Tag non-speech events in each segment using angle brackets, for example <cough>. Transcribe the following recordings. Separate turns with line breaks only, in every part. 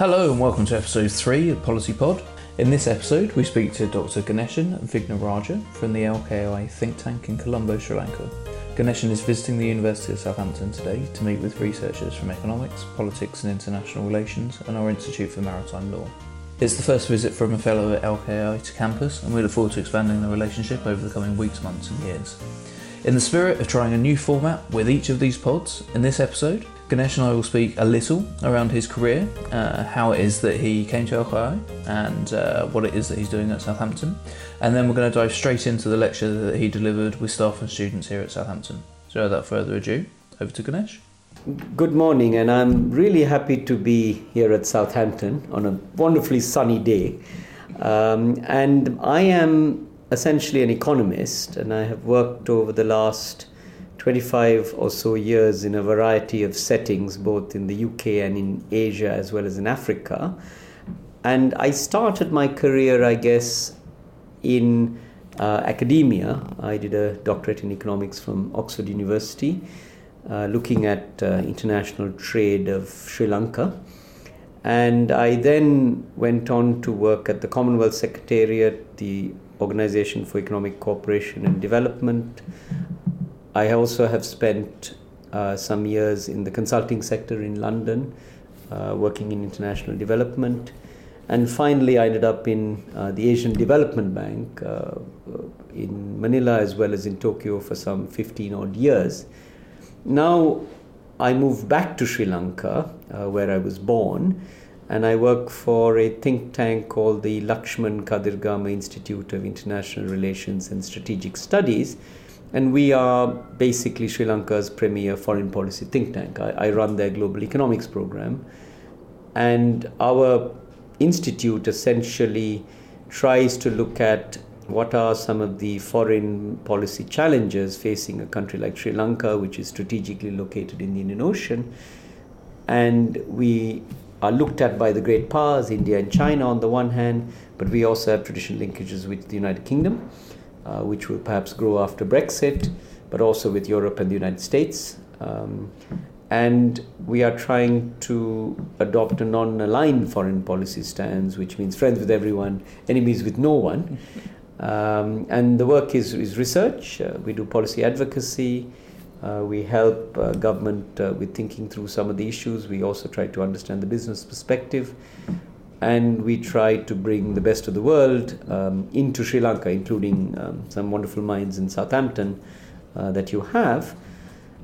Hello and welcome to episode 3 of Policy Pod. In this episode, we speak to Dr. Ganeshan Wignaraja from the LKI think tank in Colombo, Sri Lanka. Ganeshan is visiting the University of Southampton today to meet with researchers from economics, politics and international relations and our Institute for Maritime Law. It's the first visit from a fellow at LKI to campus, and we look forward to expanding the relationship over the coming weeks, months, and years. In the spirit of trying a new format with each of these pods, in this episode, Ganesh and I will speak a little around his career, uh, how it is that he came to LKI, and uh, what it is that he's doing at Southampton. And then we're going to dive straight into the lecture that he delivered with staff and students here at Southampton. So, without further ado, over to Ganesh.
Good morning, and I'm really happy to be here at Southampton on a wonderfully sunny day. Um, and I am essentially an economist, and I have worked over the last 25 or so years in a variety of settings, both in the UK and in Asia as well as in Africa. And I started my career, I guess, in uh, academia. I did a doctorate in economics from Oxford University, uh, looking at uh, international trade of Sri Lanka. And I then went on to work at the Commonwealth Secretariat, the Organization for Economic Cooperation and Development, I also have spent uh, some years in the consulting sector in London, uh, working in international development. And finally, I ended up in uh, the Asian Development Bank uh, in Manila as well as in Tokyo for some 15 odd years. Now, I moved back to Sri Lanka, uh, where I was born, and I work for a think tank called the Lakshman Kadirgamar Institute of International Relations and Strategic Studies and we are basically Sri Lanka's premier foreign policy think tank. I, I, run their global economics program. And our institute essentially tries to look at what are some of the foreign policy challenges facing a country like Sri Lanka, which is strategically located in the Indian Ocean. And we are looked at by the great powers, India and China on the one hand, but we also have traditional linkages with the United Kingdom uh, which will perhaps grow after Brexit, but also with Europe and the United States. Um, and we are trying to adopt a non aligned foreign policy stance, which means friends with everyone, enemies with no one. <laughs> Um, and the work is, is research, uh, we do policy advocacy. Uh, we help uh, government uh, with thinking through some of the issues. We also try to understand the business perspective and we try to bring the best of the world um, into Sri Lanka, including um, some wonderful minds in Southampton uh, that you have.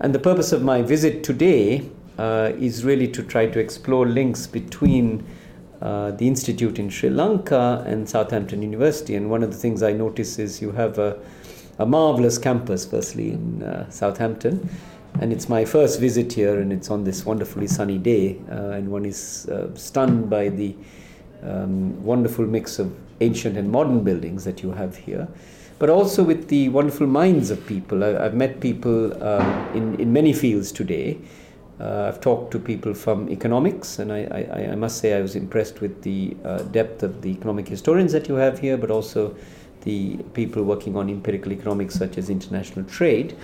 And the purpose of my visit today uh, is really to try to explore links between uh, the institute in Sri Lanka and Southampton University. And one of the things I notice is you have a, a marvelous campus, firstly, in uh, Southampton. And it's my first visit here, and it's on this wonderfully sunny day. Uh, and one is uh, stunned by the um, wonderful mix of ancient and modern buildings that you have here, but also with the wonderful minds of people. I, have met people um, in, in many fields today. Uh, I've talked to people from economics, and I, I, I must say I was impressed with the uh, depth of the economic historians that you have here, but also the people working on empirical economics, such as international trade.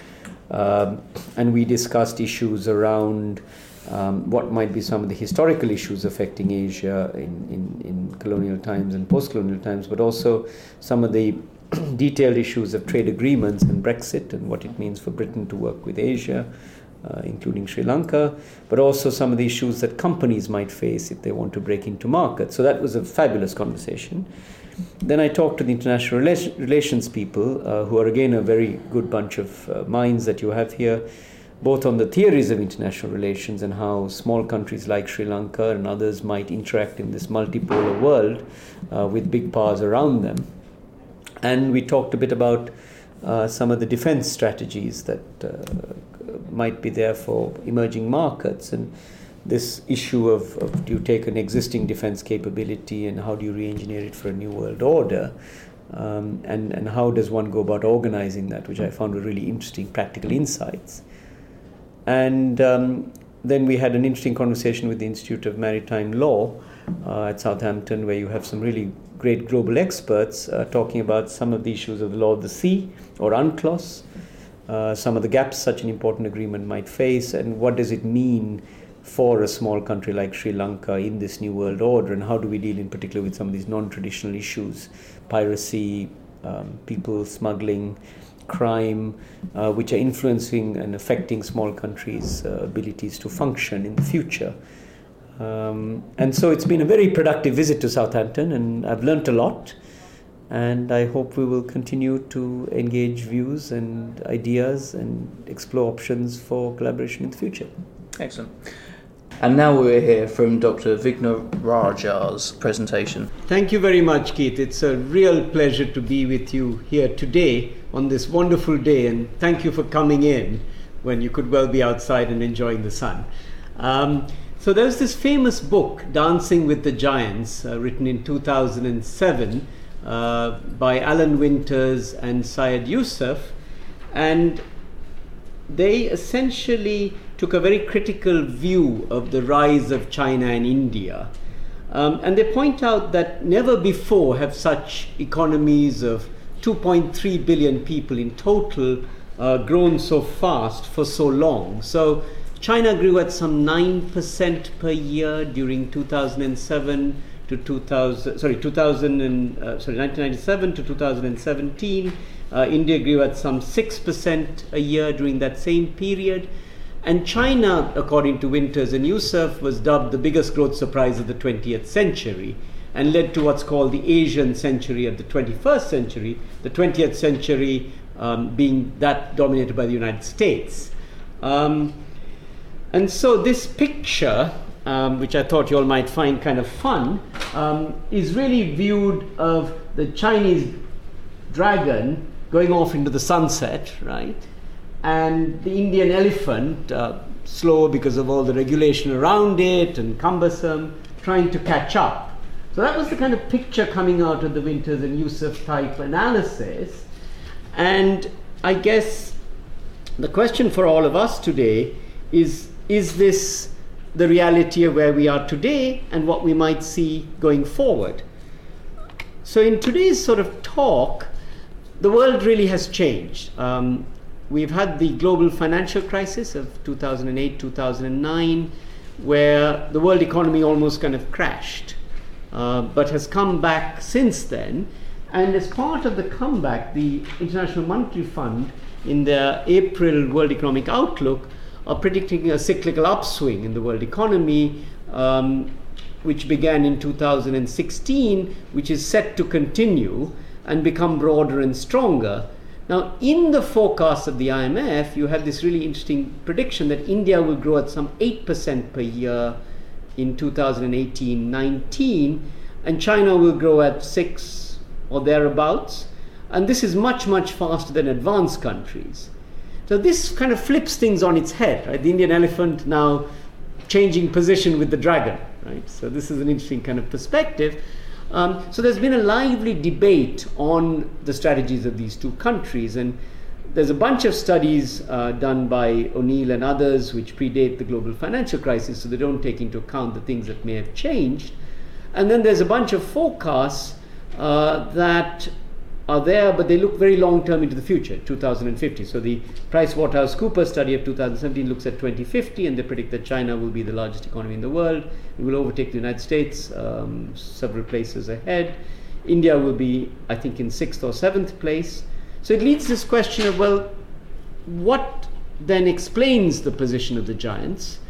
Um, and we discussed issues around um, what might be some of the historical issues affecting Asia in, in, in colonial times and post colonial times, but also some of the <clears throat> detailed issues of trade agreements and Brexit and what it means for Britain to work with Asia, uh, including Sri Lanka, but also some of the issues that companies might face if they want to break into markets. So that was a fabulous conversation. Then I talked to the international relations people, uh, who are again a very good bunch of uh, minds that you have here both on the theories of international relations and how small countries like Sri Lanka and others might interact in this multipolar world uh, with big powers around them. And we talked a bit about uh, some of the defense strategies that uh, might be there for emerging markets and this issue of, of do you take an existing defense capability and how do you re engineer it for a new world order? Um, and, and how does one go about organizing that, which I found were really interesting practical insights. And um, then we had an interesting conversation with the Institute of Maritime Law uh, at Southampton, where you have some really great global experts uh, talking about some of the issues of the law of the sea or UNCLOS, uh, some of the gaps such an important agreement might face, and what does it mean
for a small country like Sri Lanka in this new world order, and how do we deal in particular with some of these non traditional issues piracy, um, people smuggling, crime, uh, which are influencing and affecting small countries' uh, abilities to function in the future. Um, and so it's been a very productive visit to Southampton, and I've learnt a lot. And I hope we will continue to engage views and ideas and explore options for collaboration in the future.
Excellent. And now we're here from Dr. Vigna Raja's presentation.
Thank you very much, Keith. It's a real pleasure to be with you here today on this wonderful day, and thank you for coming in when you could well be outside and enjoying the sun. Um, so, there's this famous book, Dancing with the Giants, uh, written in 2007 uh, by Alan Winters and Shahid Yusuf, and they essentially took a very critical view of the rise of China and India. Um, and they point out that never before have such economies of 2.3 billion people in total uh, grown so fast for so long. So China grew at some 9% per year during 2007 to 2000, sorry, 2000 and, uh, sorry, 1997 to 2017. Uh, India grew at some 6% a year during that same period. And China, according to Winters and Yusuf, was dubbed the biggest growth surprise of the 20th century and led to what's called the Asian century of the 21st century, the 20th century um, being that dominated by the United States. Um, and so this picture, um, which I thought you all might find kind of fun, um, is really viewed of the Chinese dragon going off into the sunset, right? And the Indian elephant, uh, slow because of all the regulation around it and cumbersome, trying to catch up. So that was the kind of picture coming out of the Winters and Yusuf type analysis. And I guess the question for all of us today is is this the reality of where we are today and what we might see going forward? So, in today's sort of talk, the world really has changed. Um, We've had the global financial crisis of 2008 2009, where the world economy almost kind of crashed, uh, but has come back since then. And as part of the comeback, the International Monetary Fund, in their April World Economic Outlook, are predicting a cyclical upswing in the world economy, um, which began in 2016, which is set to continue and become broader and stronger. Now, in the forecast of the IMF, you have this really interesting prediction that India will grow at some 8% per year in 2018 19, and China will grow at 6 or thereabouts. And this is much, much faster than advanced countries. So, this kind of flips things on its head, right? The Indian elephant now changing position with the dragon, right? So, this is an interesting kind of perspective. Um, so there's been a lively debate on the strategies of these two countries, and there's a bunch of studies uh, done by O'Neill and others which predate the global financial crisis, so they don't take into account the things that may have changed. And then there's a bunch of forecasts uh, that are there, but they look very long term into the future, 2050. So the PricewaterhouseCoopers study of 2017 looks at 2050, and they predict that China will be the largest economy in the world. It will overtake the United States um, several places ahead. India will be, I think, in sixth or seventh place. So it leads this question of well, what then explains the position of the giants?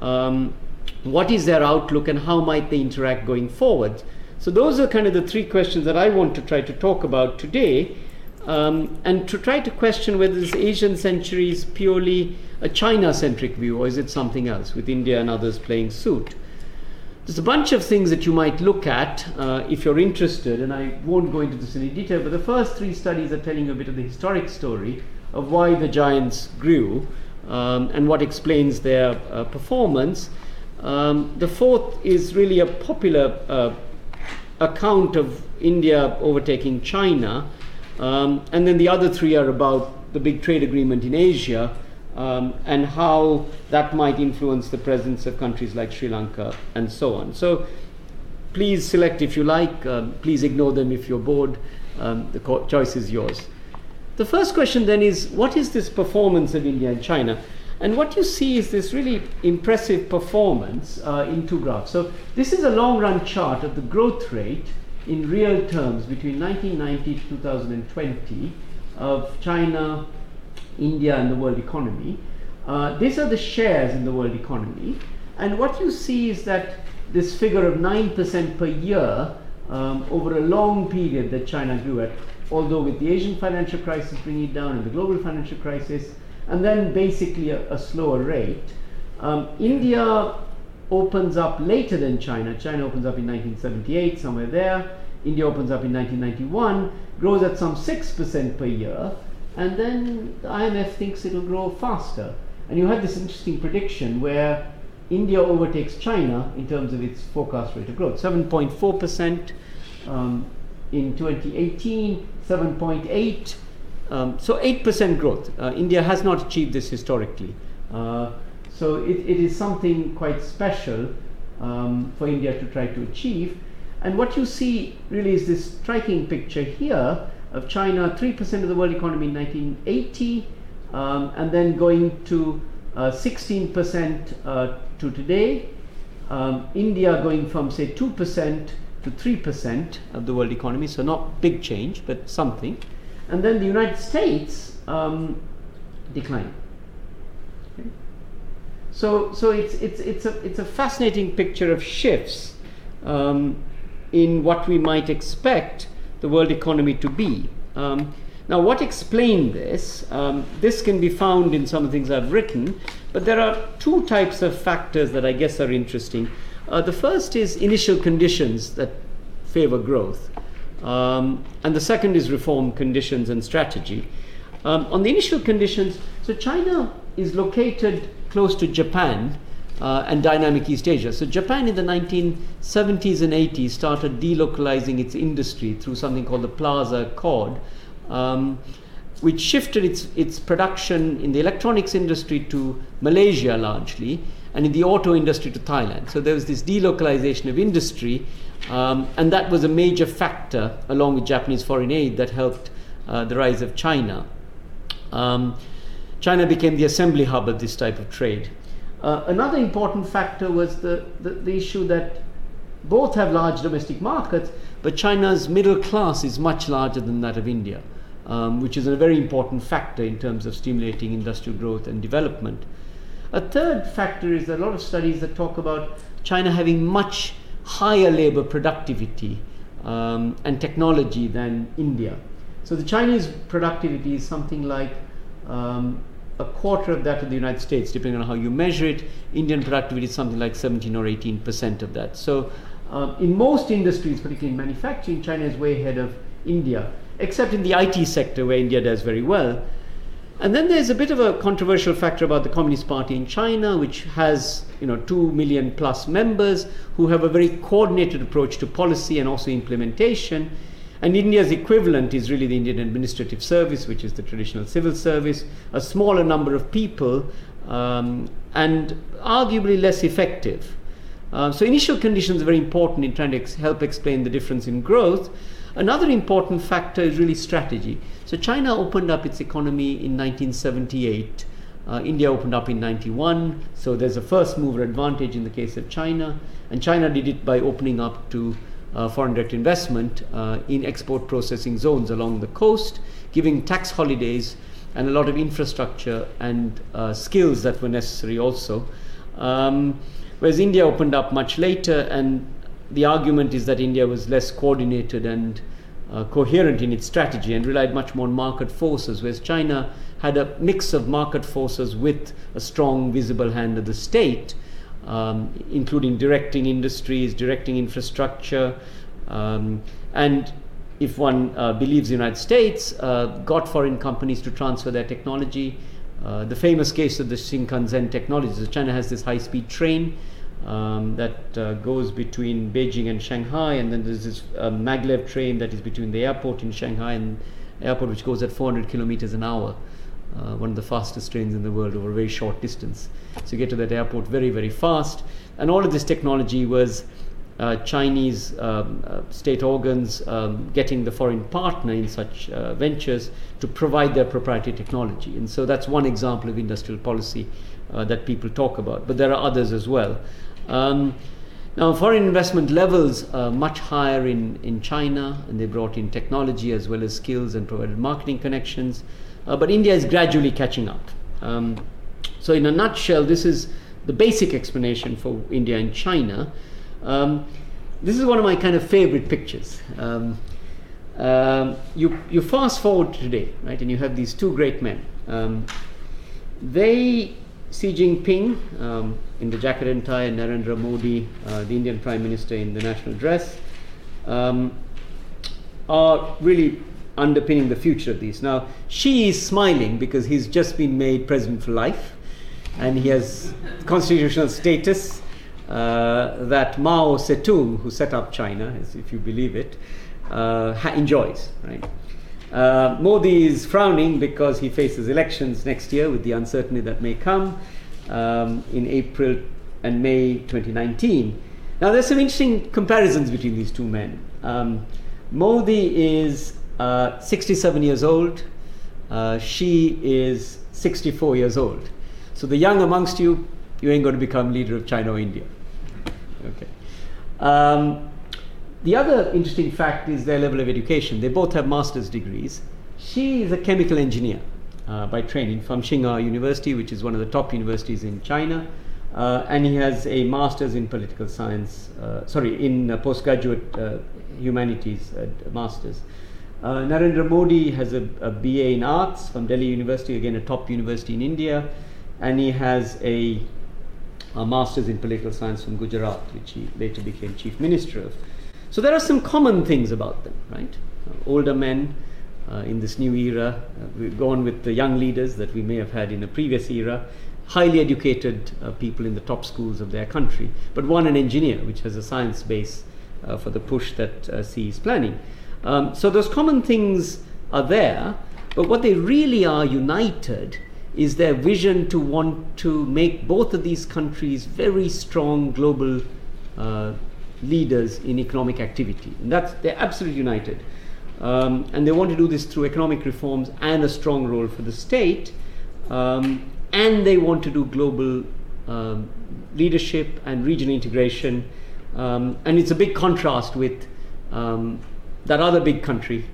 Um, what is their outlook, and how might they interact going forward? So those are kind of the three questions that I want to try to talk about today, um, and to try to question whether this Asian century is purely a China-centric view, or is it something else, with India and others playing suit. There's a bunch of things that you might look at uh, if you're interested, and I won't go into this in any detail, but the first three studies are telling you a bit of the historic story of why the giants grew um, and what explains their uh, performance. Um, the fourth is really a popular uh, account of India overtaking China. Um, and then the other three are about the big trade agreement in Asia um, and how that might influence the presence of countries like Sri Lanka and so on. So please select if you like, um, please ignore them if you're bored. Um, the choice is yours. The first question then is what is this performance of India and China? And what you see is this really impressive performance uh, in two graphs. So this is a long run chart of the growth rate in real terms between 1990 to 2020 of China, India, and the world economy. Uh, these are the shares in the world economy. And what you see is that this figure of 9% per year um, over a long period that China grew at, although with the Asian financial crisis bringing it down and the global financial crisis, and then basically a, a slower rate. Um, India opens up later than China. China opens up in 1978, somewhere there. India opens up in 1991, grows at some 6% per year, and then the IMF thinks it'll grow faster. And you have this interesting prediction where India overtakes China in terms of its forecast rate of growth 7.4% um, in 2018, 7.8. Um, so 8% growth. Uh, India has not achieved this historically. Uh, so it, it is something quite special um, for India to try to achieve. And what you see really is this striking picture here of China, 3% of the world economy in 1980, um, and then going to uh, 16% uh, to today. Um, India going from, say, 2% to 3% of the world economy, so not big change, but something. And then the United States um, decline. Okay. So, so it's, it's, it's, a, it's a fascinating picture of shifts um, in what we might expect the world economy to be. Um, now, what explained this? Um, this can be found in some of the things I've written, but there are two types of factors that I guess are interesting. Uh, the first is initial conditions that favor growth, um, and the second is reform conditions and strategy. Um, on the initial conditions, so China is located close to Japan, uh, and dynamic East Asia. So Japan in the 1970s and 80s started delocalizing its industry through something called the Plaza Accord, um, which shifted its, its production in the electronics industry to Malaysia largely, and in the auto industry to Thailand. So there was this delocalization of industry, um, and that was a major factor, along with Japanese foreign aid, that helped uh, the rise of China. Um, China became the assembly hub of this type of trade. Uh, another important factor was the, the, the, issue that both have large domestic markets, but China's middle class is much larger than that of India, um, which is a very important factor in terms of stimulating industrial growth and development. A third factor is a lot of studies that talk about China having much higher labor productivity um, and technology than India. So the Chinese productivity is something like um, a quarter of that of the United States, depending on how you measure it. Indian productivity is something like 17 or 18 percent of that. So, uh, in most industries, particularly in manufacturing, China is way ahead of India, except in the IT sector where India does very well. And then there's a bit of a controversial factor about the Communist Party in China, which has you know two million plus members who have a very coordinated approach to policy and also implementation. And India's equivalent is really the Indian Administrative Service, which is the traditional civil service, a smaller number of people, um, and arguably less effective. Uh, so, initial conditions are very important in trying to ex- help explain the difference in growth. Another important factor is really strategy. So, China opened up its economy in 1978. Uh, India opened up in 91, so there's a first mover advantage in the case of China, and China did it by opening up to uh, foreign direct investment uh, in export processing zones along the coast, giving tax holidays and a lot of infrastructure and uh, skills that were necessary also. Um, whereas India opened up much later, and the argument is that India was less coordinated and uh, coherent in its strategy and relied much more on market forces, whereas China had a mix of market forces with a strong, visible hand of the state um, including directing industries, directing infrastructure, um, and if one uh, believes the United States uh, got foreign companies to transfer their technology. Uh, the famous case of the Shinkansen technology. So China has this high-speed train um, that uh, goes between Beijing and Shanghai, and then there's this uh, maglev train that is between the airport in Shanghai and airport, which goes at 400 kilometers an hour uh, one of the fastest trains in the world over a very short distance. So you get to that airport very, very fast. And all of this technology was uh, Chinese um, uh, state organs um, getting the foreign partner in such uh, ventures to provide their proprietary technology. And so that's one example of industrial policy uh, that people talk about, but there are others as well. Um, now, foreign investment levels are much higher in, in China, and they brought in technology as well as skills and provided marketing connections. Uh, but India is gradually catching up. Um, so, in a nutshell, this is the basic explanation for India and China. Um, this is one of my kind of favorite pictures. Um, um you, you fast forward today, right, and you have these two great men. Um, they Xi Jinping um, in the jacket and tie, and Narendra Modi, uh, the Indian Prime Minister, in the national dress, um, are really underpinning the future of these. Now, Xi is smiling because he's just been made president for life, and he has constitutional status uh, that Mao Zedong, who set up China, if you believe it, uh, enjoys. Right. Uh, Modi is frowning because he faces elections next year with the uncertainty that may come um, in April and May 2019. Now, there's some interesting comparisons between these two men. Um, Modi is uh, 67 years old, uh, Xi is 64 years old. So, the young amongst you, you ain't going to become leader of China or India. Okay. Um, the other interesting fact is their level of education. They both have master's degrees. Xi is a chemical engineer uh, by training from Tsinghua University, which is one of the top universities in China. Uh, and he has a master's in political science, uh, sorry, in postgraduate uh, humanities uh, master's. Uh, Narendra Modi has a, a, BA in arts from Delhi University, again a top university in India, and he has a, a master's in political science from Gujarat, which he later became chief minister of. So there are some common things about them, right? Older men uh, in this new era, uh, we've gone with the young leaders that we may have had in a previous era, highly educated uh, people in the top schools of their country, but one an engineer, which has a science base for the push that uh, Xi is planning. Um, so those common things are there, but what they really are united is their vision to want to make both of these countries very strong global uh, leaders in economic activity. And that's, they're absolutely united. Um, and they want to do this through economic reforms and a strong role for the state. Um, and they want to do global um, leadership and regional integration. Um, and it's a big contrast with um, that other big country,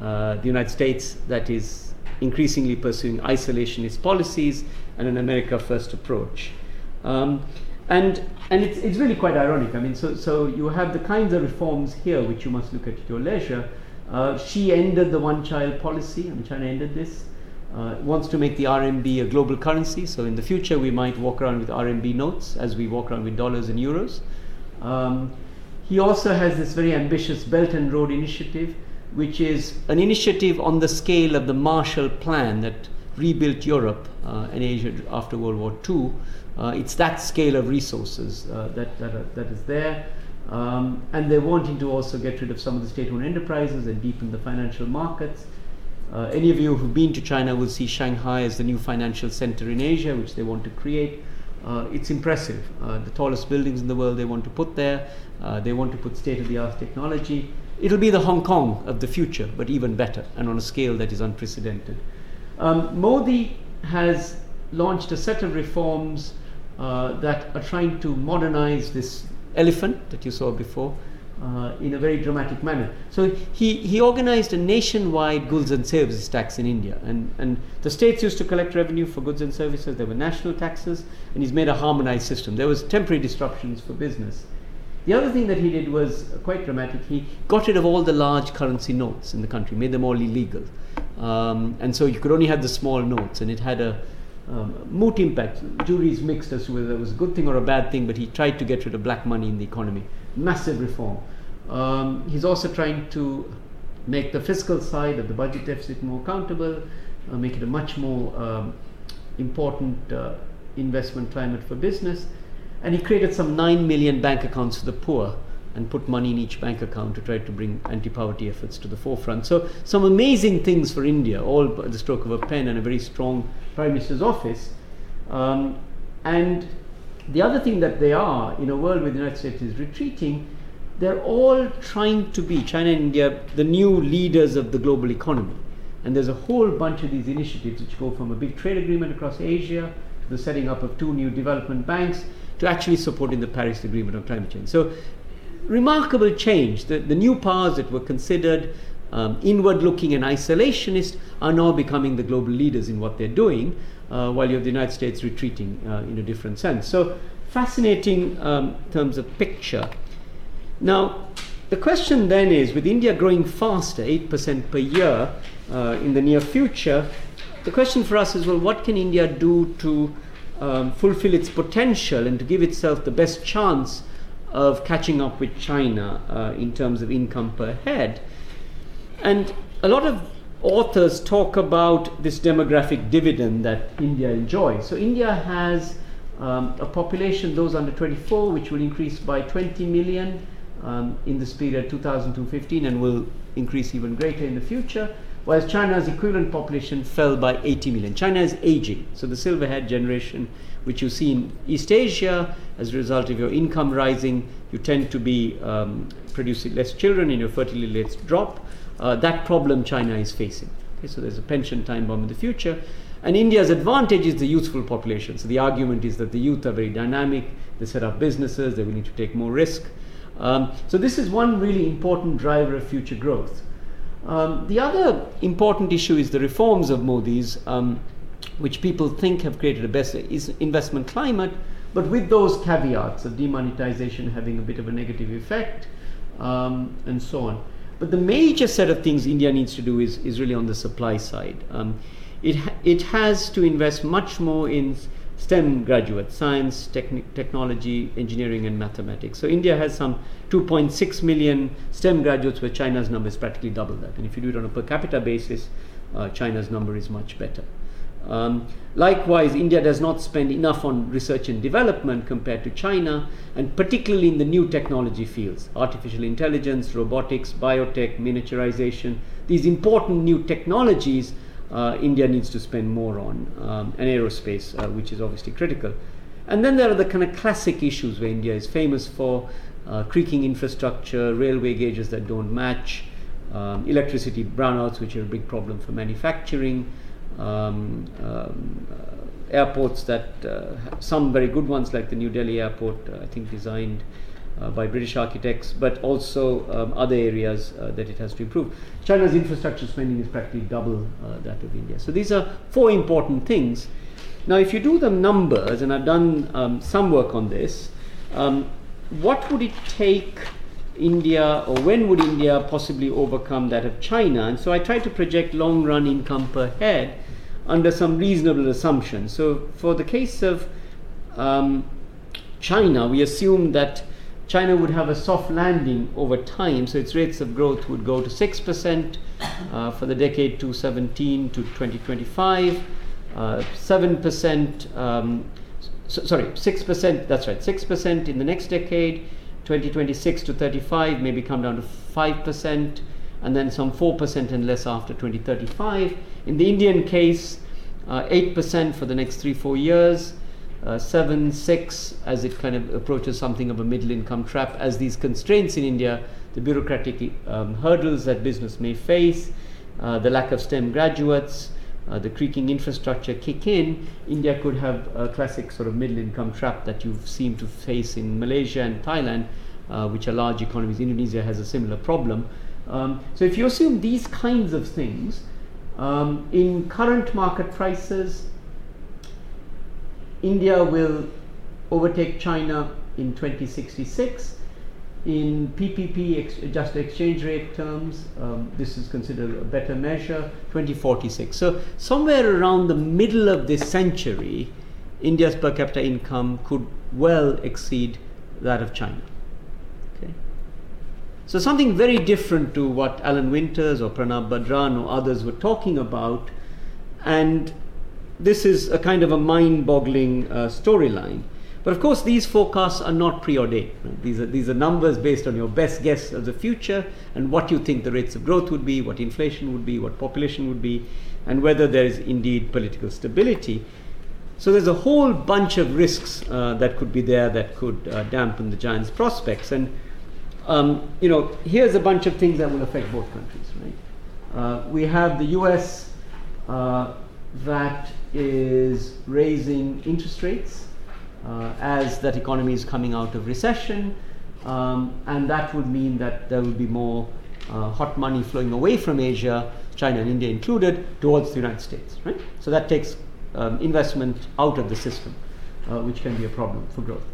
uh, the United States, that is increasingly pursuing isolationist policies and an America first approach. Um, and and it's, it's really quite ironic. I mean, so, so you have the kinds of reforms here which you must look at at your leisure. Uh, Xi ended the one child policy, I mean, China ended this. Uh, wants to make the RMB a global currency, so in the future we might walk around with RMB notes as we walk around with dollars and euros. Um, he also has this very ambitious Belt and Road Initiative, which is an initiative on the scale of the Marshall Plan that rebuilt Europe uh, and Asia after World War II. Uh, it's that scale of resources uh, that, that, are, that is there. Um, and they're wanting to also get rid of some of the state owned enterprises and deepen the financial markets. Uh, any of you who've been to China will see Shanghai as the new financial center in Asia, which they want to create. Uh, it's impressive. Uh, the tallest buildings in the world they want to put there. Uh, they want to put state of the art technology. It'll be the Hong Kong of the future, but even better and on a scale that is unprecedented. Um, Modi has launched a set of reforms uh, that are trying to modernize this elephant that you saw before uh, in a very dramatic manner. So he, he organized a nationwide goods and services tax in India. And, and the states used to collect revenue for goods and services, there were national taxes, and he's made a harmonized system. There was temporary disruptions for business. The other thing that he did was quite dramatic. He got rid of all the large currency notes in the country, made them all illegal. Um, and so you could only have the small notes, and it had a, um, moot impact. Juries mixed as to whether it was a good thing or a bad thing, but he tried to get rid of black money in the economy. Massive reform. Um, he's also trying to make the fiscal side of the budget deficit more accountable, uh, make it a much more um, important uh, investment climate for business. And he created some 9 million bank accounts for the poor and put money in each bank account to try to bring anti-poverty efforts to the forefront. So some amazing things for India, all by the stroke of a pen and a very strong Prime Minister's office. Um, and the other thing that they are, in a world where the United States is retreating, they're all trying to be, China and India, the new leaders of the global economy. And there's a whole bunch of these initiatives which go from a big trade agreement across Asia to the setting up of two new development banks to actually supporting the Paris Agreement on climate change. So, remarkable change. The, the new powers that were considered um, inward looking and isolationist are now becoming the global leaders in what they're doing, uh, while you have the United States retreating uh, in a different sense. So, fascinating um, terms of picture. Now, the question then is with India growing faster, 8% per year uh, in the near future, the question for us is well, what can India do to um, fulfill its potential and to give itself the best chance of catching up with China uh, in terms of income per head? And a lot of authors talk about this demographic dividend that India enjoys. So, India has um, a population, those under 24, which will increase by 20 million um, in this period 2015 and will increase even greater in the future. Whereas China's equivalent population fell by 80 million. China is aging, so the silver haired generation, which you see in East Asia, as a result of your income rising, you tend to be um, producing less children and your fertility rates drop. Uh, that problem China is facing. Okay, so there's a pension time bomb in the future. And India's advantage is the youthful population. So the argument is that the youth are very dynamic, they set up businesses, they're willing to take more risk. Um, so this is one really important driver of future growth. Um, the other important issue is the reforms of Modi's, um, which people think have created a better investment climate, but with those caveats of demonetization having a bit of a negative effect um, and so on. But the major set of things India needs to do is, is really on the supply side. Um, it, ha- it has to invest much more in STEM graduates, science, techni- technology, engineering, and mathematics. So India has some 2.6 million STEM graduates, where China's number is practically double that. And if you do it on a per capita basis, uh, China's number is much better. Um, likewise, India does not spend enough on research and development compared to China, and particularly in the new technology fields artificial intelligence, robotics, biotech, miniaturization, these important new technologies. Uh, India needs to spend more on, um, and aerospace, uh, which is obviously critical. And then there are the kind of classic issues where India is famous for uh, creaking infrastructure, railway gauges that don't match, um, electricity brownouts, which are a big problem for manufacturing, um, uh, airports that uh, some very good ones like the New Delhi airport, uh, I think designed uh, by British architects, but also um, other areas uh, that it has to improve. China's infrastructure spending is practically double uh, that of India. So these are four important things. Now, if you do the numbers, and I've done um, some work on this, um, what would it take India, or when would India possibly overcome that of China? And so I try to project long run income per head under some reasonable assumptions. So, for the case of um, China, we assume that China would have a soft landing over time, so its rates of growth would go to 6% uh, for the decade 2017 to 2025, uh, 7%, um, so, sorry, 6%, that's right, 6% in the next decade, 2026 to 35 maybe come down to 5%, and then some 4% and less after 2035. In the Indian case, uh, 8% for the next three, four years, uh, 7, 6 as it kind of approaches something of a middle income trap, as these constraints in India, the bureaucratic um, hurdles that business may face, uh, the lack of STEM graduates, uh, the creaking infrastructure kick in, India could have a classic sort of middle income trap that you seem to face in Malaysia and Thailand, uh, which are large economies. Indonesia has a similar problem. Um, so if you assume these kinds of things, um, in current market prices, India will overtake China in 2066. In PPP ex- adjusted exchange rate terms, um, this is considered a better measure, 2046. So, somewhere around the middle of this century, India's per capita income could well exceed that of China. So, something very different to what Alan Winters or Pranab Bardhan or others were talking about. And this is a kind of a mind boggling uh, storyline. But of course, these forecasts are not preordained. Right? These, are, these are numbers based on your best guess of the future and what you think the rates of growth would be, what inflation would be, what population would be, and whether there is indeed political stability. So there's a whole bunch of risks uh, that could be there that could uh, dampen the giant's prospects. And um, you know, here's a bunch of things that will affect both countries, right? Uh, we have the US uh, that is raising interest rates uh, as that economy is coming out of recession, um, and that would mean that there will be more uh, hot money flowing away from Asia, China and India included, towards the United States, right? So that takes um, investment out of the system, uh, which can be a problem for growth.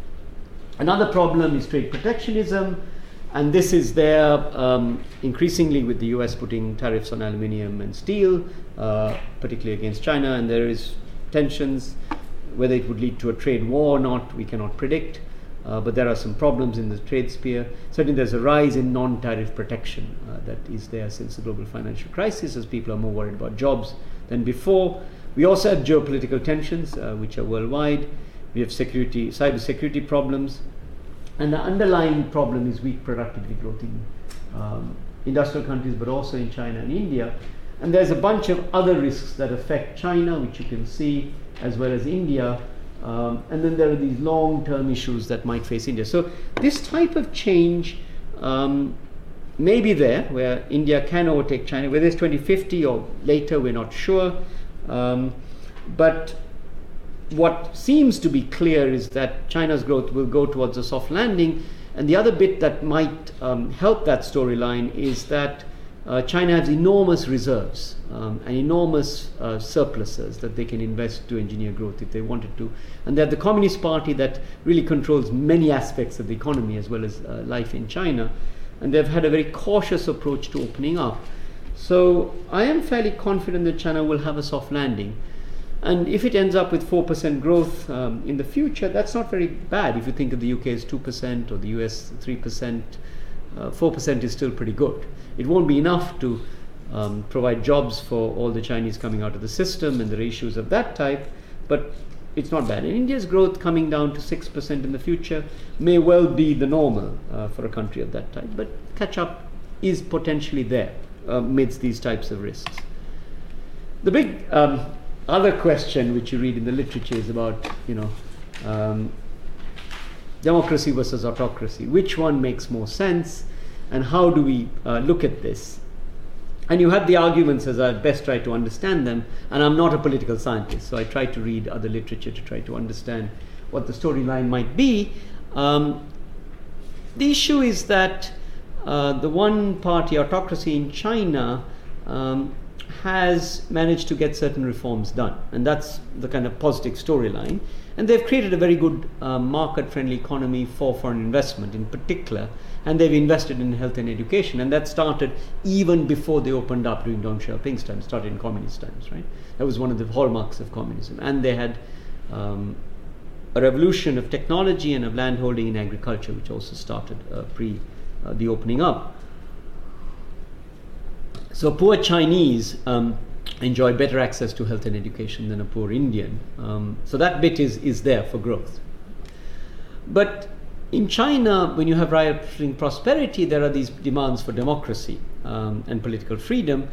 Another problem is trade protectionism, and this is there um, increasingly with the US putting tariffs on aluminium and steel, uh, particularly against China, and there is tensions. Whether it would lead to a trade war or not, we cannot predict. Uh, but there are some problems in the trade sphere. Certainly, there's a rise in non tariff protection uh, that is there since the global financial crisis, as people are more worried about jobs than before. We also have geopolitical tensions, uh, which are worldwide. We have security, cyber security problems, and the underlying problem is weak productivity growth in um, industrial countries, but also in China and India. And there's a bunch of other risks that affect China, which you can see, as well as India. Um, and then there are these long term issues that might face India. So, this type of change um, may be there where India can overtake China, whether it's 2050 or later, we're not sure. Um, but what seems to be clear is that China's growth will go towards a soft landing. And the other bit that might um, help that storyline is that uh, China has enormous reserves um, and enormous uh, surpluses that they can invest to engineer growth if they wanted to. And they're the Communist Party that really controls many aspects of the economy as well as uh, life in China. And they've had a very cautious approach to opening up. So I am fairly confident that China will have a soft landing. And if it ends up with 4% growth um, in the future, that's not very bad. If you think of the UK as 2% or the US 3%, uh, 4% is still pretty good. It won't be enough to um, provide jobs for all the Chinese coming out of the system and the ratios of that type, but it's not bad. And India's growth coming down to 6% in the future may well be the normal uh, for a country of that type, but catch up is potentially there uh, amidst these types of risks. The big um, other question which you read in the literature is about, you know, um, democracy versus autocracy. Which one makes more sense, and how do we uh, look at this? And you have the arguments as I best try to understand them, and I'm not a political scientist, so I try to read other literature to try to understand what the storyline might be. Um, the issue is that uh, the one party autocracy in China um, has managed to get certain reforms done, and that's the kind of positive storyline. And they've created a very good uh, market friendly economy for foreign investment in particular, and they've invested in health and education, and that started even before they opened up during Deng Xiaoping's time, started in communist times, right? That was one of the hallmarks of communism. And they had um, a revolution of technology and of landholding in agriculture, which also started uh, pre uh, the opening up. So poor Chinese um, enjoy better access to health and education than a poor Indian. Um, so that bit is, is there for growth. But in China, when you have rising prosperity, there are these demands for democracy um, and political freedom,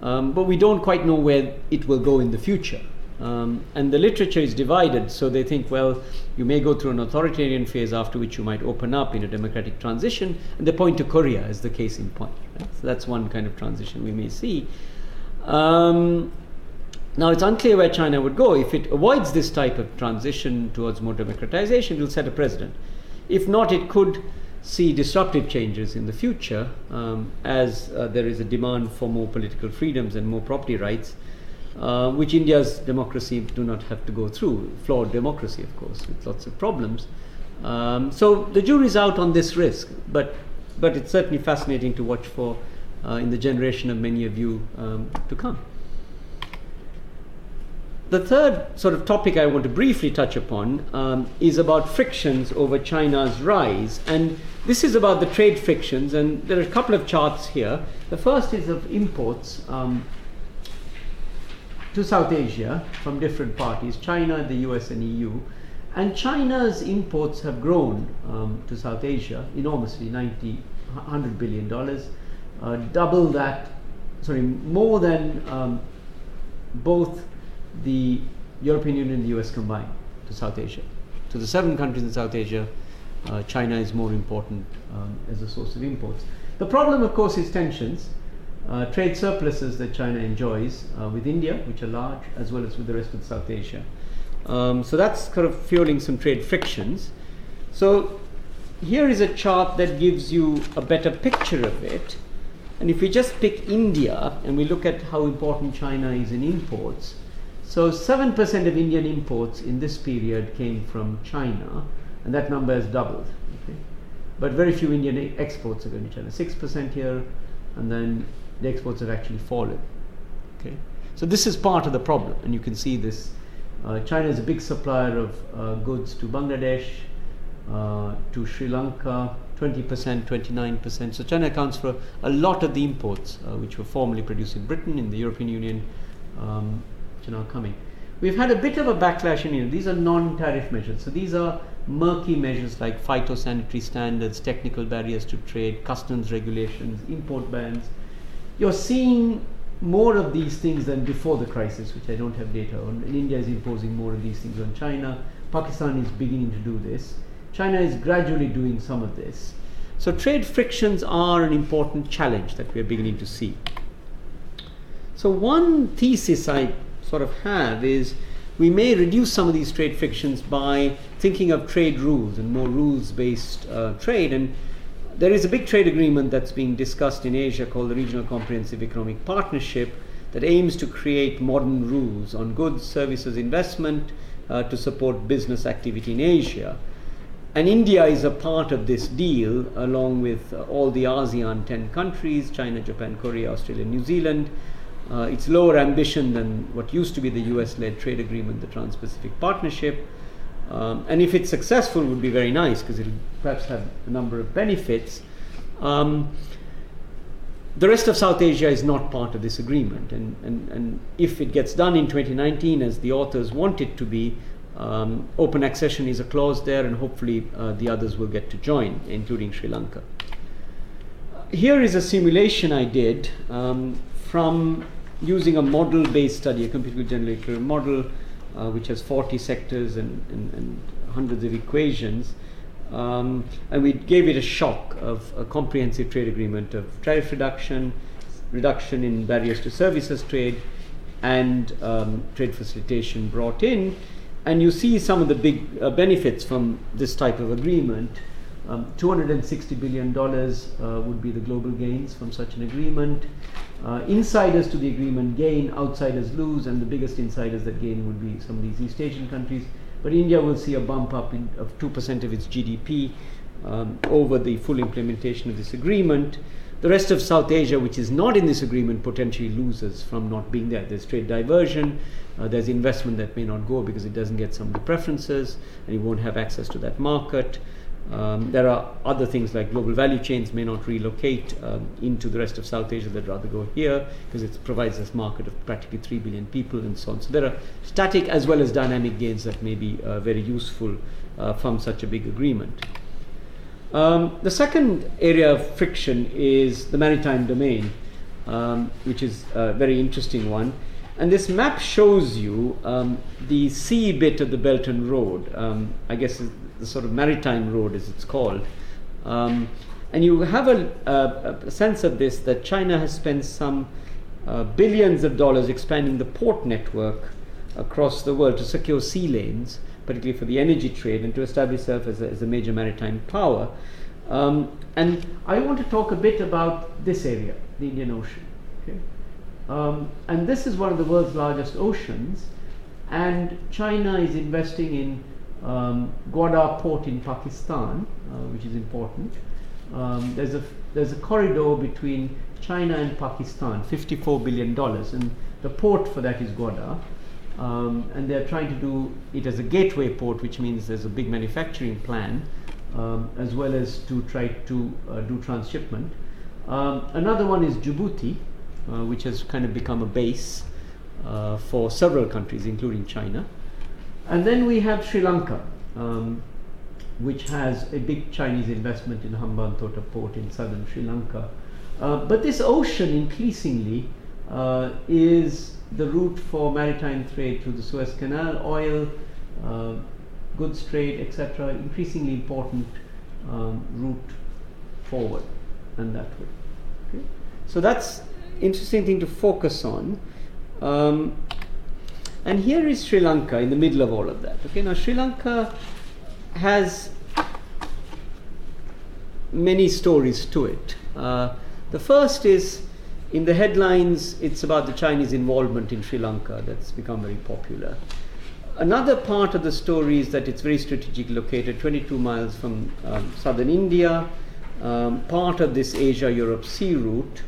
um, but we don't quite know where it will go in the future. Um, and the literature is divided, so they think, well, you may go through an authoritarian phase after which you might open up in a democratic transition, and they point to Korea as the case in point. Right? So that's one kind of transition we may see. Um, now, it's unclear where China would go. If it avoids this type of transition towards more democratization, it will set a precedent. If not, it could see disruptive changes in the future um, as uh, there is a demand for more political freedoms and more property rights uh, which India's democracy do not have to go through. Flawed democracy, of course, with lots of problems. Um, so the jury's out on this risk, but but it's certainly fascinating to watch for uh, in the generation of many of you um, to come. The third sort of topic I want to briefly touch upon um, is about frictions over China's rise. And this is about the trade frictions, and there are a couple of charts here. The first is of imports. Um, to South Asia from different parties, China, the US, and EU. And China's imports have grown um, to South Asia enormously 90, 100 billion dollars, uh, double that, sorry, more than um, both the European Union and the US combined to South Asia. So the seven countries in South Asia uh, China is more important um, as a source of imports. The problem, of course, is tensions. Uh, trade surpluses that China enjoys uh, with India, which are large, as well as with the rest of South Asia. Um, so that's kind of fueling some trade frictions. So here is a chart that gives you a better picture of it. And if we just pick India and we look at how important China is in imports, so 7% of Indian imports in this period came from China, and that number has doubled. Okay? But very few Indian exports are going to China. 6% here, and then the exports have actually fallen. Okay? So this is part of the problem, and you can see this. Uh, China is a big supplier of uh, goods to Bangladesh, uh, to Sri Lanka, 20%, 29%. So China accounts for a lot of the imports uh, which were formerly produced in Britain, in the European Union, um, which are now coming. We've had a bit of a backlash in India. These are non-tariff measures. So these are murky measures like phytosanitary standards, technical barriers to trade, customs regulations, import bans. You're seeing more of these things than before the crisis, which I don't have data on. India is imposing more of these things on China. Pakistan is beginning to do this. China is gradually doing some of this. So trade frictions are an important challenge that we are beginning to see. So one thesis I sort of have is we may reduce some of these trade frictions by thinking of trade rules and more rules-based uh, trade. And there is a big trade agreement that's being discussed in Asia called the Regional Comprehensive Economic Partnership that aims to create modern rules on goods, services, investment uh, to support business activity in Asia. And India is a part of this deal, along with uh, all the ASEAN 10 countries China, Japan, Korea, Australia, New Zealand. Uh, it's lower ambition than what used to be the US led trade agreement, the Trans Pacific Partnership. Um, and if it's successful, it would be very nice because it'll perhaps have a number of benefits. Um, the rest of South Asia is not part of this agreement, and, and, and if it gets done in 2019 as the authors want it to be, um, open accession is a clause there, and hopefully uh, the others will get to join, including Sri Lanka. Here is a simulation I did um, from using a model based study, a computer generated model, uh, which has 40 sectors and, and, and hundreds of equations. Um, and we gave it a shock of a comprehensive trade agreement of tariff reduction, reduction in barriers to services trade, and um, trade facilitation brought in and you see some of the big uh, benefits from this type of agreement. Um, $260 billion uh, would be the global gains from such an agreement. Uh, insiders to the agreement gain, outsiders lose, and the biggest insiders that gain would be some of these East Asian countries. But India will see a bump up in, of 2% of its GDP um, over the full implementation of this agreement. The rest of South Asia, which is not in this agreement, potentially loses from not being there. There's trade diversion, uh, there's investment that may not go because it doesn't get some of the preferences and you won't have access to that market. Um, there are other things like global value chains may not relocate um, into the rest of South Asia, they'd rather go here because it provides this market of practically 3 billion people and so on. So there are static as well as dynamic gains that may be uh, very useful uh, from such a big agreement. Um, the second area of friction is the maritime domain, um, which is a very interesting one. And this map shows you um, the sea bit of the Belt and Road. Um, I guess the sort of maritime road, as it's called. Um, and you have a, a, a, sense of this that China has spent some uh, billions of dollars expanding the port network across the world to secure sea lanes, particularly for the energy trade, and to establish itself as a, as a major maritime power. Um, and I want to talk a bit about this area, the Indian Ocean. Okay? Um, and this is one of the world's largest oceans, and China is investing in um, Gwadar port in Pakistan, uh, which is important. Um, there's a there's a corridor between China and Pakistan, 54 billion dollars, and the port for that is Gwadar. Um, and they're trying to do it as a gateway port, which means there's a big manufacturing plan, um, as well as to try to uh, do transshipment. Um, another one is Djibouti, uh, which has kind of become a base uh, for several countries, including China. And then we have Sri Lanka, um, which has a big Chinese investment in Hambantota port in southern Sri Lanka. Uh, but this ocean increasingly uh, is the route for maritime trade through the Suez Canal, oil, uh, goods trade, etc., increasingly important um, route forward and that way. Okay? So that's interesting thing to focus on. Um, and here is Sri Lanka in the middle of all of that. Okay, now Sri Lanka has many stories to it. Uh, the first is in the headlines, it's about the Chinese involvement in Sri Lanka that's become very popular. Another part of the story is that it's very strategically located, 22 miles from um, southern India, um, part of this Asia Europe sea route,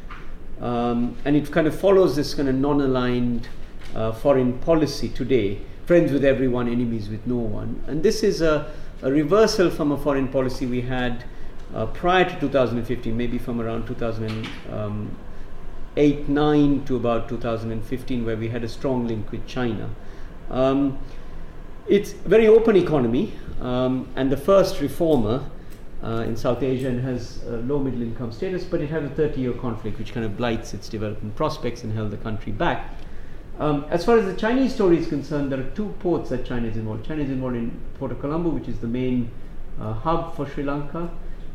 um, and it kind of follows this kind of non aligned uh, foreign policy today friends with everyone, enemies with no one. And this is a, a reversal from a foreign policy we had uh, prior to 2015, maybe from around 2008 9 to about 2015, where we had a strong link with China. Um, it's a very open economy, um, and the first reformer uh, in South Asia and has low middle income status, but it had a 30 year conflict which kind of blights its development prospects and held the country back. Um, as far as the Chinese story is concerned, there are two ports that China is involved. China is involved in Port of Colombo, which is the main uh, hub for Sri Lanka,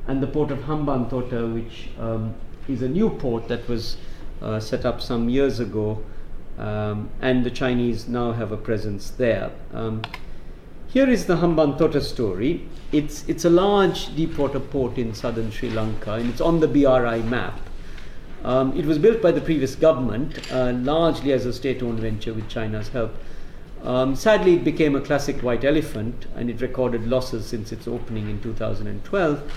and the port of Hambantota, which um, is a new port that was uh, set up some years ago, um, and the Chinese now have a presence there. Um, here is the Hambantota story. It's, it's a large deepwater port in southern Sri Lanka, and it's on the BRI map. Um, it was built by the previous government, uh, largely as a state owned venture with China's help. Um, sadly, it became a classic white elephant and it recorded losses since its opening in 2012.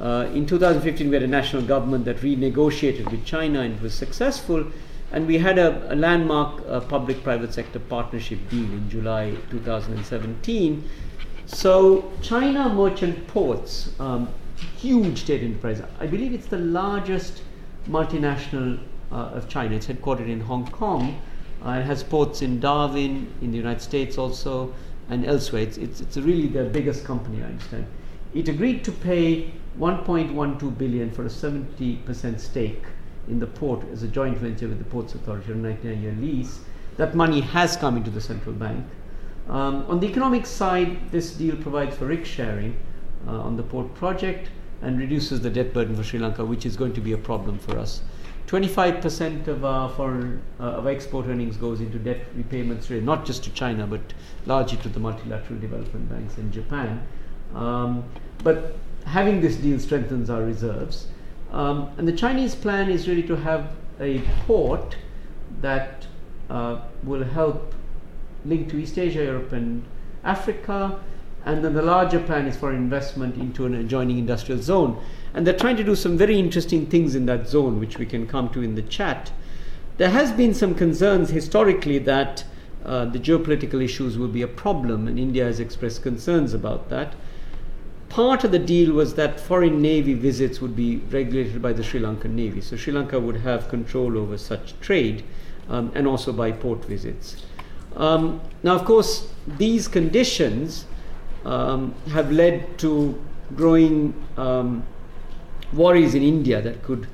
Uh, in 2015, we had a national government that renegotiated with China and was successful. And we had a, a landmark uh, public private sector partnership deal in July 2017. So, China Merchant Ports, um, huge state enterprise, I believe it's the largest multinational uh, of China. It's headquartered in Hong Kong. Uh, it has ports in Darwin, in the United States also, and elsewhere. It's, it's, it's really the biggest company, I understand. It agreed to pay 1.12 billion for a 70% stake in the port as a joint venture with the Ports Authority on a 99-year lease. That money has come into the central bank. Um, on the economic side, this deal provides for risk sharing uh, on the port project and reduces the debt burden for Sri Lanka, which is going to be a problem for us. 25% of our foreign uh, of export earnings goes into debt repayments, not just to China, but largely to the multilateral development banks in Japan. Um, but having this deal strengthens our reserves. Um, and the Chinese plan is really to have a port that uh, will help link to East Asia, Europe, and Africa, and then the larger plan is for investment into an adjoining industrial zone. And they're trying to do some very interesting things in that zone, which we can come to in the chat. There has been some concerns historically that uh, the geopolitical issues will be a problem, and India has expressed concerns about that. Part of the deal was that foreign navy visits would be regulated by the Sri Lankan Navy. So Sri Lanka would have control over such trade um, and also by port visits. Um, now, of course, these conditions um, have led to growing um, worries in India that could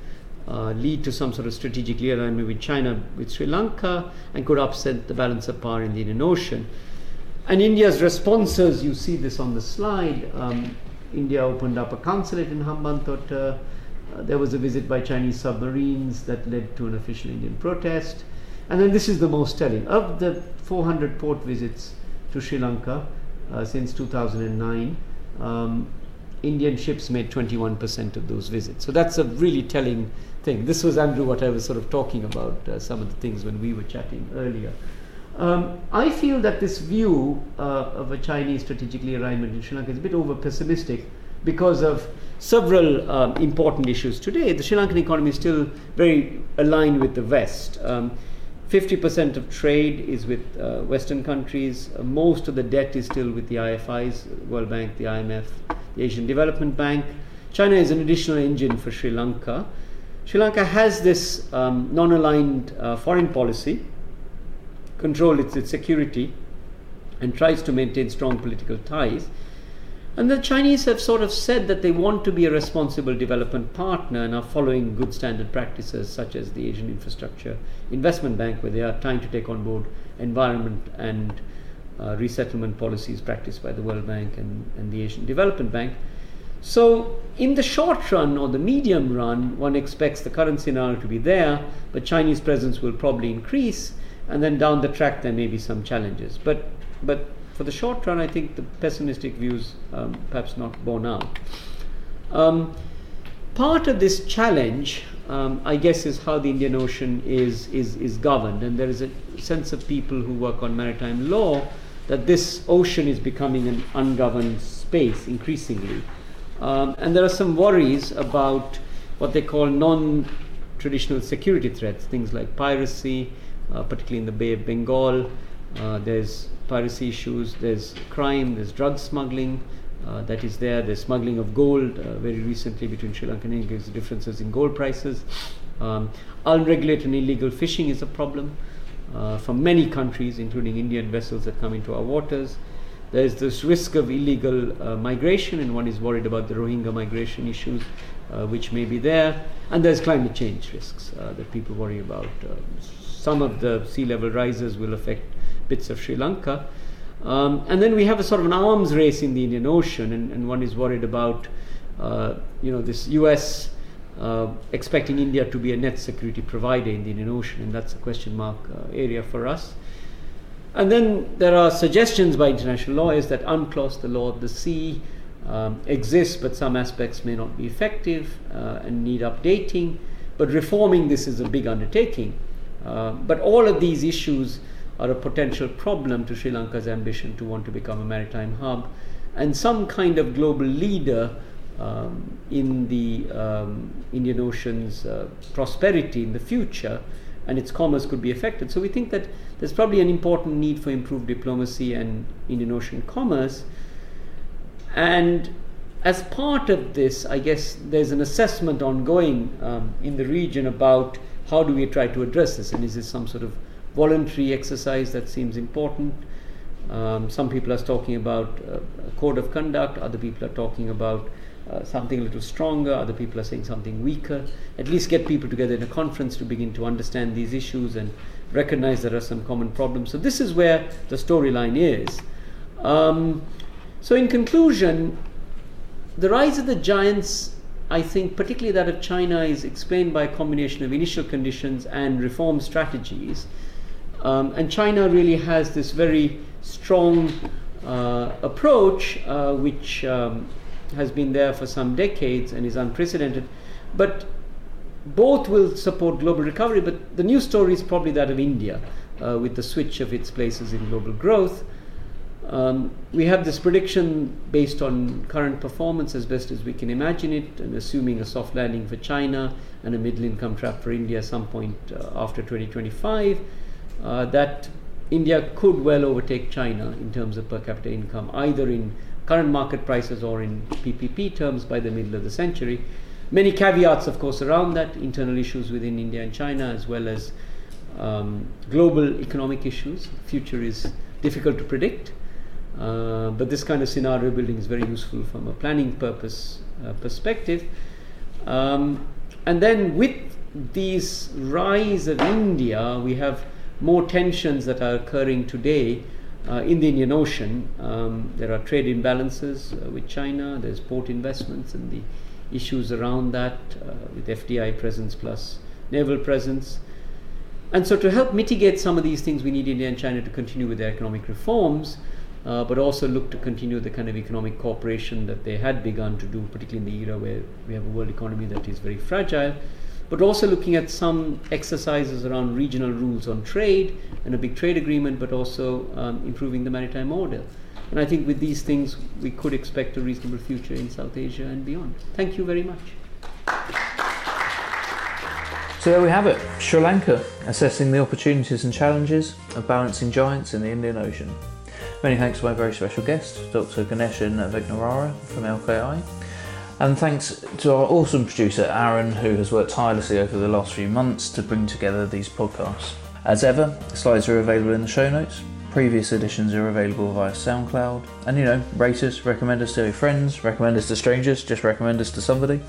uh, lead to some sort of strategic realignment with China, with Sri Lanka, and could upset the balance of power in the Indian Ocean. And India's responses, you see this on the slide. Um, India opened up a consulate in Hambantota. Uh, there was a visit by Chinese submarines that led to an official Indian protest. And then this is the most telling. Of the 400 port visits to Sri Lanka, since 2009. Um, Indian ships made 21% of those visits. So that's a really telling thing. This was, Andrew, what I was sort of talking about, uh, some of the things when we were chatting earlier. Um, I feel that this view uh, of a Chinese strategically alignment in Sri Lanka is a bit over pessimistic because of several um, important issues today. The Sri Lankan economy is still very aligned with the West. Um, 50% of trade is with uh, Western countries. Uh, most of the debt is still with the IFIs, World Bank, the IMF, the Asian Development Bank. China is an additional engine for Sri Lanka. Sri Lanka has this um, non aligned uh, foreign policy, control its, its security, and tries to maintain strong political ties. And the Chinese have sort of said that they want to be a responsible development partner and are following good standard practices such as the Asian Infrastructure Investment Bank, where they are trying to take on board environment and uh, resettlement policies practiced by the World Bank and, and the Asian Development Bank. So, in the short run or the medium run, one expects the current scenario to be there, but Chinese presence will probably increase, and then down the track there may be some challenges. But, but for the short run, I think the pessimistic views um, perhaps not borne out. Um, part of this challenge, um, I guess, is how the Indian Ocean is, is, is governed, and there is a sense of people who work on maritime law that this ocean is becoming an ungoverned space increasingly. Um, and there are some worries about what they call non traditional security threats, things like piracy, uh, particularly in the Bay of Bengal. Uh, there's piracy issues, there's crime, there's drug smuggling uh, that is there, there's smuggling of gold uh, very recently between Sri Lanka and India, there's differences in gold prices. Um, unregulated and illegal fishing is a problem uh, many countries, including Indian vessels that come into our waters. There's this risk of illegal uh, migration, and one is worried about the Rohingya migration issues, uh, which may be there. And there's climate change risks uh, that people worry about. Some of the sea level rises will affect bits of Sri Lanka. Um, and then we have a sort of an arms race in the Indian Ocean, and, and one is worried about, uh, you know, this U.S. Uh, expecting India to be a net security provider in the Indian Ocean, and that's a question mark uh, area for us. And then there are suggestions by international lawyers that UNCLOS, the law of the sea, um, exists, but some aspects may not be effective uh, and need updating. But reforming this is a big undertaking. Uh, but all of these issues are a potential problem to Sri Lanka's ambition to want to become a maritime hub. And some kind of global leader um, in the um, Indian Ocean's uh, prosperity in the future and its commerce could be affected. So we think that there's probably an important need for improved diplomacy and Indian Ocean commerce. And as part of this, I guess there's an assessment ongoing um, in the region about how do we try to address this, and is this some sort of voluntary exercise that seems important? Um, some people are talking about uh, a code of conduct, other people are talking about uh, something a little stronger, other people are saying something weaker. At least get people together in a conference to begin to understand these issues and recognize there are some common problems. So, this is where the storyline is. Um, so, in conclusion, the rise of the giants, I think, particularly that of China, is explained by a combination of initial conditions and reform strategies. Um, and China really has this very strong uh, approach, uh, which um, has been there for some decades and is unprecedented. But both will support global recovery, but the new story is probably that of India uh, with the switch of its places in global growth. Um, we have this prediction based on current performance as best as we can imagine it, and assuming a soft landing for China and a middle income trap for India at some point uh, after 2025, uh, that India could well overtake China in terms of per capita income, either in current market prices or in PPP terms by the middle of the century. Many caveats, of course, around that internal issues within India and China, as well as um, global economic issues. The Future is difficult to predict, uh, but this kind of scenario building is very useful from a planning purpose uh, perspective. Um, and then with these rise of India, we have more tensions that are occurring today uh, in the Indian Ocean. Um, there are trade imbalances uh, with China, there's port investments and the issues around that uh, with FDI presence plus naval presence. And so, to help mitigate some of these things, we need India and China to continue with their economic reforms, uh, but also look to continue the kind of economic cooperation that they had begun to do, particularly in the era where we have a world economy that is very fragile but also looking at some exercises around regional rules on trade and a big trade agreement, but also um, improving the maritime order. And I think with these things, we could expect a reasonable future in South Asia and beyond. Thank you very much.
So there we have it Sri Lanka assessing the opportunities and challenges of balancing giants in the Indian Ocean. Many thanks to my very special guest, Dr. Ganeshan Wignaraja from LKI. And thanks to our awesome producer Aaron, who has worked tirelessly over the last few months to bring together these podcasts. As ever, slides are available in the show notes. Previous editions are available via SoundCloud. And you know, rate us, recommend us to your friends, recommend us to strangers, just recommend us to somebody.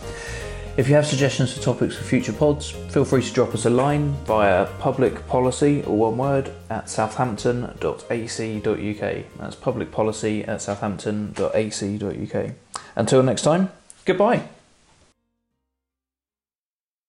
If you have suggestions for topics for future pods, feel free to drop us a line via public policy, or one word, at southampton.ac.uk. That's public policy at southampton.ac.uk. Until next time, Goodbye.